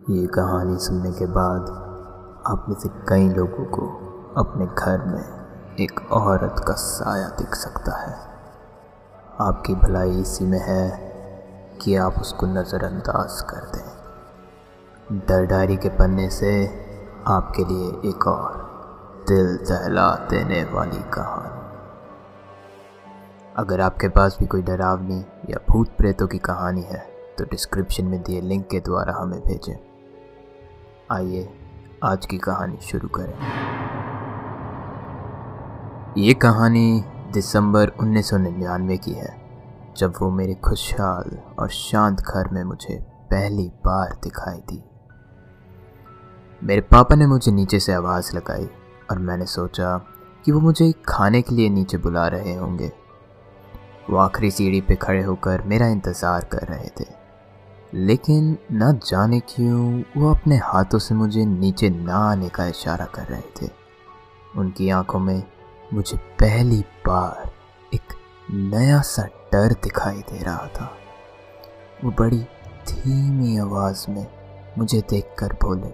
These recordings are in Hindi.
ये कहानी सुनने के बाद आप में से कई लोगों को अपने घर में एक औरत का साया दिख सकता है। आपकी भलाई इसी में है कि आप उसको नज़रअंदाज कर दें। डर डायरी के पन्ने से आपके लिए एक और दिल दहला देने वाली कहानी। अगर आपके पास भी कोई डरावनी या भूत प्रेतों की कहानी है तो डिस्क्रिप्शन में दिए लिंक के द्वारा हमें भेजें। आइए, आज की कहानी शुरू करें। ये कहानी दिसंबर 1999 की है, जब वो मेरे खुशहाल और शांत घर में मुझे पहली बार दिखाई दी। मेरे पापा ने मुझे नीचे से आवाज़ लगाई और मैंने सोचा कि वो मुझे खाने के लिए नीचे बुला रहे होंगे। वो आखिरी सीढ़ी पे खड़े होकर मेरा इंतज़ार कर रहे थे। लेकिन न जाने क्यों वो अपने हाथों से मुझे नीचे ना आने का इशारा कर रहे थे। उनकी आँखों में मुझे पहली बार एक नया सा डर दिखाई दे रहा था। वो बड़ी धीमी आवाज़ में मुझे देखकर बोले,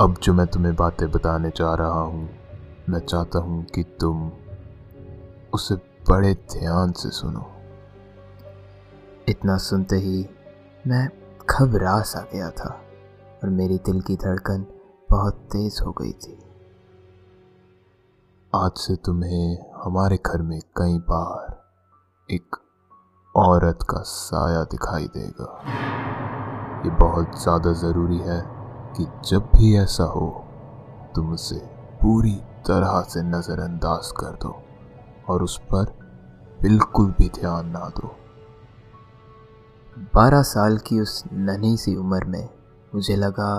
अब जो मैं तुम्हें बातें बताने जा रहा हूँ, मैं चाहता हूँ कि तुम उसे बड़े ध्यान से सुनो। इतना सुनते ही मैं घबरा सा गया था और मेरी दिल की धड़कन बहुत तेज हो गई थी। आज से तुम्हें हमारे घर में कई बार एक औरत का साया दिखाई देगा। ये बहुत ज़्यादा ज़रूरी है कि जब भी ऐसा हो, तुम उसे पूरी तरह से नज़रअंदाज कर दो और उस पर बिल्कुल भी ध्यान ना दो। बारह साल की उस नन्ही सी उम्र में मुझे लगा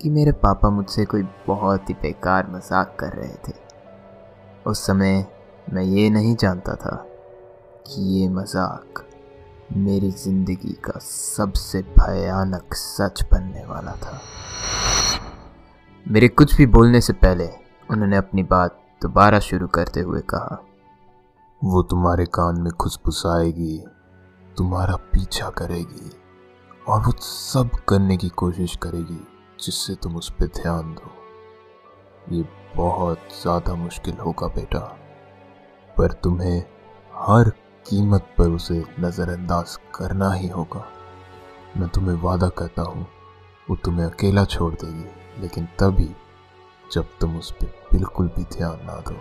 कि मेरे पापा मुझसे कोई बहुत ही बेकार मज़ाक कर रहे थे। उस समय मैं ये नहीं जानता था कि ये मज़ाक मेरी ज़िंदगी का सबसे भयानक सच बनने वाला था। मेरे कुछ भी बोलने से पहले उन्होंने अपनी बात दोबारा शुरू करते हुए कहा, वो तुम्हारे कान में खुशबुसाएगी तुम्हारा पीछा करेगी और वो सब करने की कोशिश करेगी जिससे तुम उस पर ध्यान दो। ये बहुत ज़्यादा मुश्किल होगा बेटा, पर तुम्हें हर कीमत पर उसे नज़रअंदाज करना ही होगा। मैं तुम्हें वादा करता हूँ, वो तुम्हें अकेला छोड़ देगी, लेकिन तभी जब तुम उस पर बिल्कुल भी ध्यान ना दो।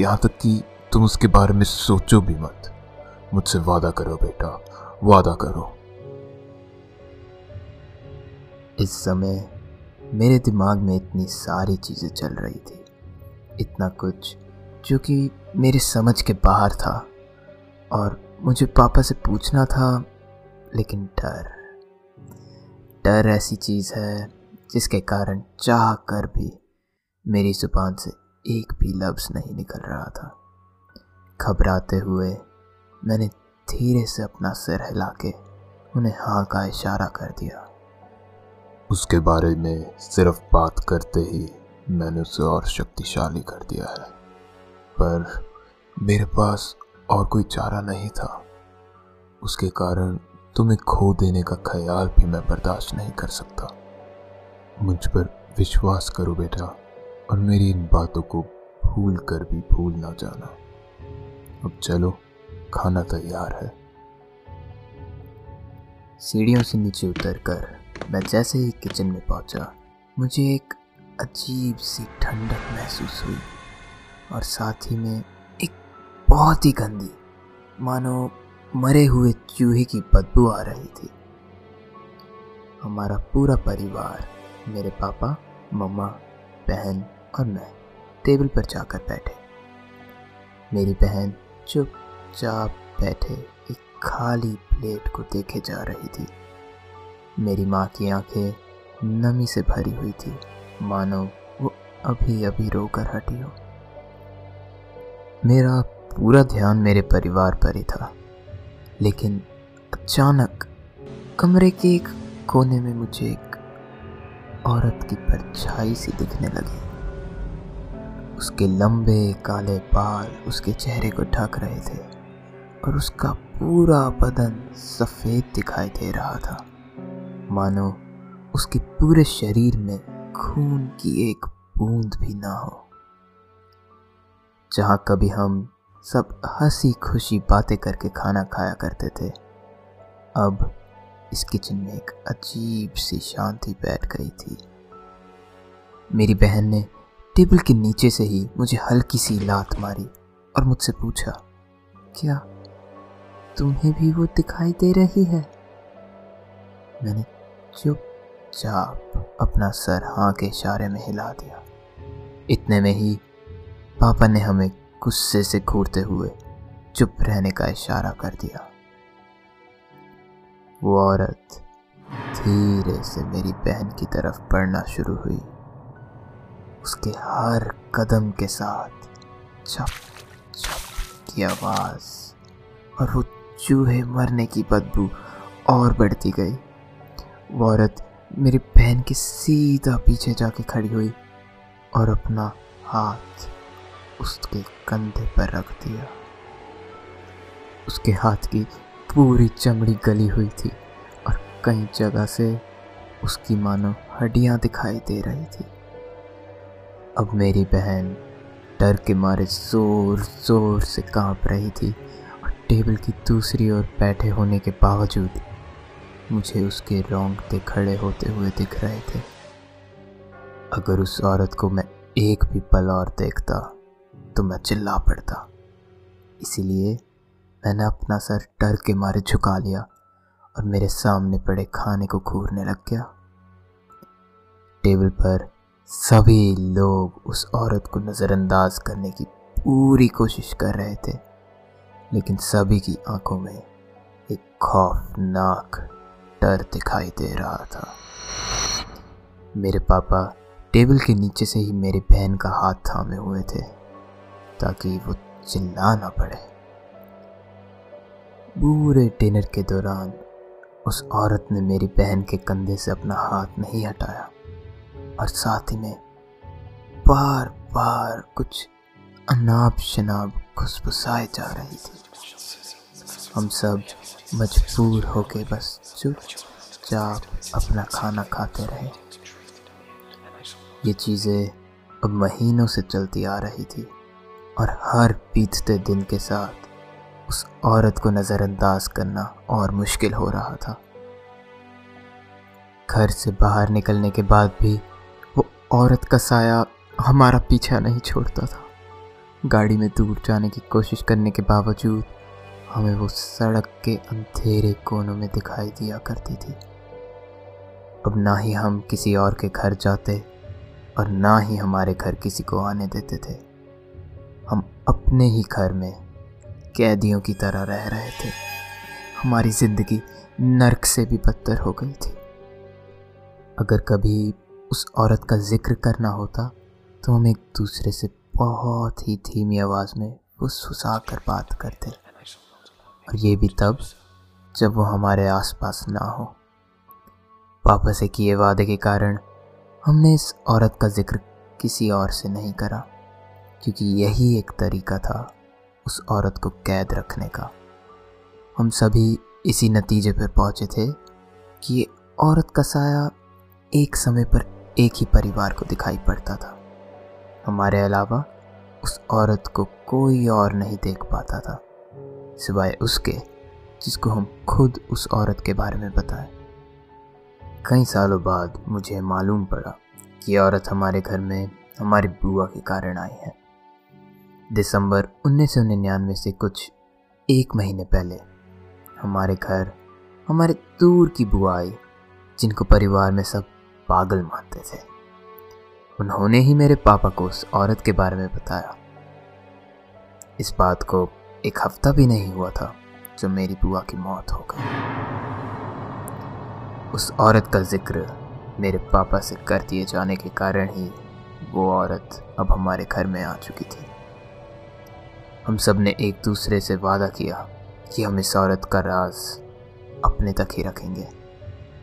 यहाँ तक कि तुम उसके बारे में सोचो भी मत। मुझसे वादा करो बेटा, वादा करो। इस समय मेरे दिमाग में इतनी सारी चीज़ें चल रही थी। इतना कुछ जो कि मेरे समझ के बाहर था और मुझे पापा से पूछना था, लेकिन डर। डर ऐसी चीज़ है जिसके कारण चाह कर भी मेरी ज़ुबान से एक भी लफ्ज़ नहीं निकल रहा था। घबराते हुए मैंने धीरे से अपना सिर हिला के उन्हें हाँ का इशारा कर दिया। उसके बारे में सिर्फ़ बात करते ही मैंने उसे और शक्तिशाली कर दिया है। पर मेरे पास और कोई चारा नहीं था। उसके कारण तुम्हें खो देने का ख्याल भी मैं बर्दाश्त नहीं कर सकता। मुझ पर विश्वास करो बेटा और मेरी इन बातों को भूल कर भी भूल ना जाना। अब चलो। खाना तैयार है। सीढ़ियों से नीचे उतरकर मैं जैसे ही किचन में पहुँचा, मुझे एक अजीब सी ठंडक महसूस हुई और साथ ही में एक बहुत ही गंदी, मानो मरे हुए चूहे की बदबू आ रही थी। हमारा पूरा परिवार, मेरे पापा, मम्मा, बहन और मैं, टेबल पर जाकर बैठे। मेरी बहन चुप चुपचाप बैठे एक खाली प्लेट को देखे जा रही थी। मेरी माँ की आँखें नमी से भरी हुई थी। मानो वो अभी अभी रोकर हटी हो। मेरा पूरा ध्यान मेरे परिवार पर ही था। लेकिन अचानक कमरे के एक कोने में मुझे एक औरत की परछाई सी दिखने लगी। उसके लंबे काले बाल उसके चेहरे को ढक रहे थे। और उसका पूरा बदन सफ़ेद दिखाई दे रहा था। मानो उसके पूरे शरीर में खून की एक बूंद भी ना हो। जहाँ कभी हम सब हँसी खुशी बातें करके खाना खाया करते थे, अब इस किचन में एक अजीब सी शांति बैठ गई थी। मेरी बहन ने टेबल के नीचे से ही मुझे हल्की सी लात मारी और मुझसे पूछा, क्या तुम्हें भी वो दिखाई दे रही है। मैंने चुपचाप अपना सर हाँ के इशारे में हिला दिया। इतने में ही पापा ने हमें गुस्से से घूरते हुए चुप रहने का इशारा कर दिया। वो औरत धीरे से मेरी बहन की तरफ़ बढ़ना शुरू हुई। उसके हर कदम के साथ छप छप की आवाज़ और वो चूहे मरने की बदबू और बढ़ती गई। वो औरत मेरी बहन के सीधा पीछे जाके खड़ी हुई और अपना हाथ उसके कंधे पर रख दिया। उसके हाथ की पूरी चमड़ी गली हुई थी और कई जगह से उसकी मानो हड्डियाँ दिखाई दे रही थी। अब मेरी बहन डर के मारे ज़ोर ज़ोर से काँप रही थी टेबल की दूसरी ओर बैठे होने के बावजूद मुझे उसके रोंगटे खड़े होते हुए दिख रहे थे। अगर उस औरत को मैं एक भी पल और देखता तो मैं चिल्ला पड़ता। इसीलिए मैंने अपना सर डर के मारे झुका लिया और मेरे सामने पड़े खाने को घूरने लग गया। टेबल पर सभी लोग उस औरत को नज़रअंदाज करने की पूरी कोशिश कर रहे थे। लेकिन सभी की आँखों में एक खौफनाक डर दिखाई दे रहा था। मेरे पापा टेबल के नीचे से ही मेरी बहन का हाथ थामे हुए थे, ताकि वो चिल्ला ना पड़े। पूरे डिनर के दौरान उस औरत ने मेरी बहन के कंधे से अपना हाथ नहीं हटाया, और साथ ही में बार बार कुछ अनाब शनाब खुशबुसाए जा रही थी। हम सब मजबूर होके बस चुपचाप अपना खाना खाते रहे। ये चीज़ें अब महीनों से चलती आ रही थी और हर बीतते दिन के साथ उस औरत को नज़रअंदाज करना और मुश्किल हो रहा था। घर से बाहर निकलने के बाद भी वो औरत का साया हमारा पीछा नहीं छोड़ता था। गाड़ी में दूर जाने की कोशिश करने के बावजूद हमें वो सड़क के अंधेरे कोनों में दिखाई दिया करती थी। अब ना ही हम किसी और के घर जाते और ना ही हमारे घर किसी को आने देते थे। हम अपने ही घर में कैदियों की तरह रह रहे थे। हमारी ज़िंदगी नरक से भी बदतर हो गई थी। अगर कभी उस औरत का ज़िक्र करना होता तो हम एक दूसरे से बहुत ही धीमी आवाज़ में फुसफुसा कर बात करते और ये भी तब जब वो हमारे आसपास ना हो। पापा से किए वादे के कारण हमने इस औरत का ज़िक्र किसी और से नहीं करा, क्योंकि यही एक तरीका था उस औरत को कैद रखने का। हम सभी इसी नतीजे पर पहुँचे थे कि ये औरत का साया एक समय पर एक ही परिवार को दिखाई पड़ता था। हमारे अलावा उस औरत को कोई और नहीं देख पाता था, सिवाय उसके, जिसको हम खुद उस औरत के बारे में बताएँ। कई सालों बाद मुझे मालूम पड़ा कि औरत हमारे घर में हमारी बुआ के कारण आई है। दिसंबर 1999 से कुछ एक महीने पहले हमारे घर, हमारे दूर की बुआ आई, जिनको परिवार में सब पागल मानते थे। उन्होंने ही मेरे पापा को उस औरत के बारे में बताया। इस बात को एक हफ़्ता भी नहीं हुआ था जब मेरी बुआ की मौत हो गई। उस औरत का ज़िक्र मेरे पापा से कर दिए जाने के कारण ही वो औरत अब हमारे घर में आ चुकी थी। हम सबने एक दूसरे से वादा किया कि हम इस औरत का राज अपने तक ही रखेंगे,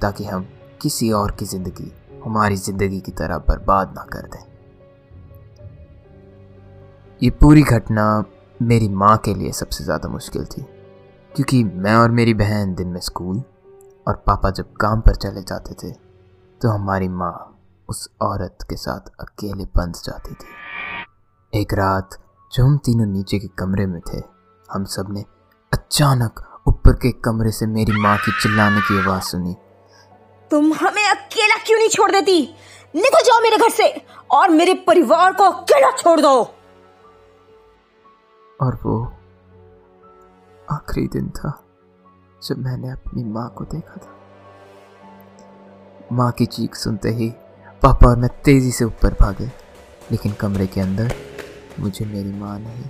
ताकि हम किसी और की ज़िंदगी हमारी ज़िंदगी की तरह बर्बाद ना कर दें। ये पूरी घटना मेरी माँ के लिए सबसे ज़्यादा मुश्किल थी, क्योंकि मैं और मेरी बहन दिन में स्कूल और पापा जब काम पर चले जाते थे तो हमारी माँ उस औरत के साथ अकेले बंध जाती थी। एक रात जो हम तीनों नीचे के कमरे में थे, हम सबने अचानक ऊपर के कमरे से मेरी माँ की चिल्लाने की आवाज़ सुनी। तुम हमें अकेला क्यों नहीं छोड़ देती? निकल जाओ मेरे घर से और मेरे परिवार को अकेला छोड़ दो। और वो आखिरी दिन था जब मैंने अपनी माँ को देखा था। माँ की चीख सुनते ही पापा और मैं तेज़ी से ऊपर भागे, लेकिन कमरे के अंदर मुझे मेरी माँ नहीं,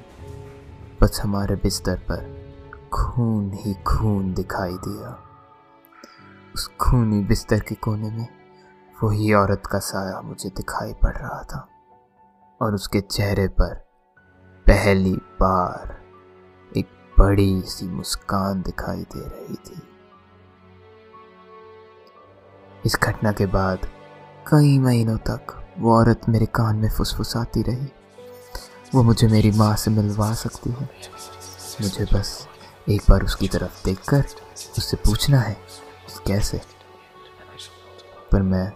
बस हमारे बिस्तर पर खून ही खून दिखाई दिया। उस खूनी बिस्तर के कोने में वही औरत का साया मुझे दिखाई पड़ रहा था और उसके चेहरे पर पहली बार एक बड़ी सी मुस्कान दिखाई दे रही थी। इस घटना के बाद कई महीनों तक वो औरत मेरे कान में फुसफुसाती रही। वो मुझे मेरी माँ से मिलवा सकती है। मुझे बस एक बार उसकी तरफ़ देखकर उससे पूछना है कैसे? पर मैं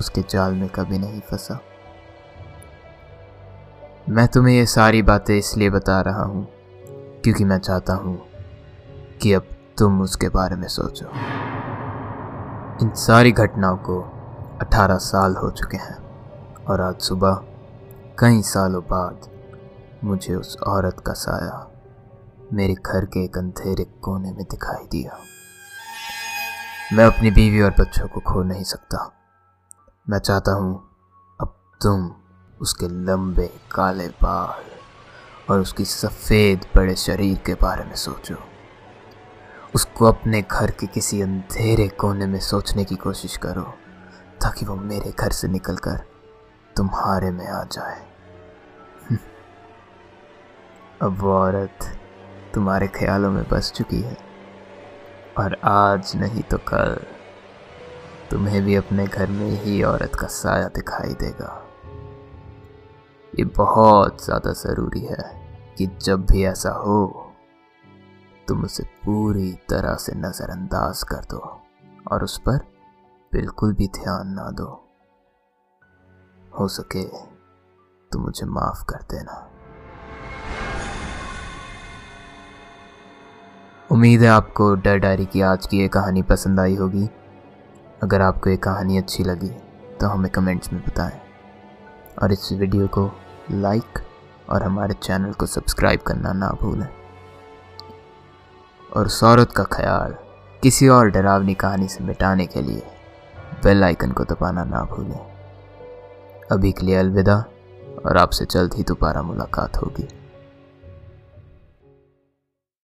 उसके जाल में कभी नहीं फंसा। मैं तुम्हें ये सारी बातें इसलिए बता रहा हूँ, क्योंकि मैं चाहता हूँ कि अब तुम उसके बारे में सोचो। इन सारी घटनाओं को 18 साल हो चुके हैं, और आज सुबह कई सालों बाद मुझे उस औरत का साया मेरे घर के एक अंधेरे कोने में दिखाई दिया। मैं अपनी बीवी और बच्चों को खो नहीं सकता। मैं चाहता हूँ अब तुम उसके लंबे काले बाल और उसकी सफ़ेद बड़े शरीर के बारे में सोचो। उसको अपने घर के किसी अंधेरे कोने में सोचने की कोशिश करो, ताकि वो मेरे घर से निकलकर तुम्हारे में आ जाए। अब वो औरत तुम्हारे ख्यालों में बस चुकी है। और आज नहीं तो कल। तुम्हें भी अपने घर में ही औरत का साया दिखाई देगा। ये बहुत ज़्यादा ज़रूरी है कि जब भी ऐसा हो, तुम उसे पूरी तरह से नज़रअंदाज कर दो और उस पर बिल्कुल भी ध्यान ना दो। हो सके तो मुझे माफ़ कर देना। उम्मीद है आपको डर डायरी की आज की ये कहानी पसंद आई होगी। अगर आपको ये कहानी अच्छी लगी तो हमें कमेंट्स में बताएँ। और इस वीडियो को लाइक और हमारे चैनल को सब्सक्राइब करना ना भूलें। और सौरत का ख्याल किसी और डरावनी कहानी से मिटाने के लिए बेल आइकन को दबाना ना भूलें। अभी के लिए अलविदा, और आपसे जल्द ही दोबारा मुलाकात होगी।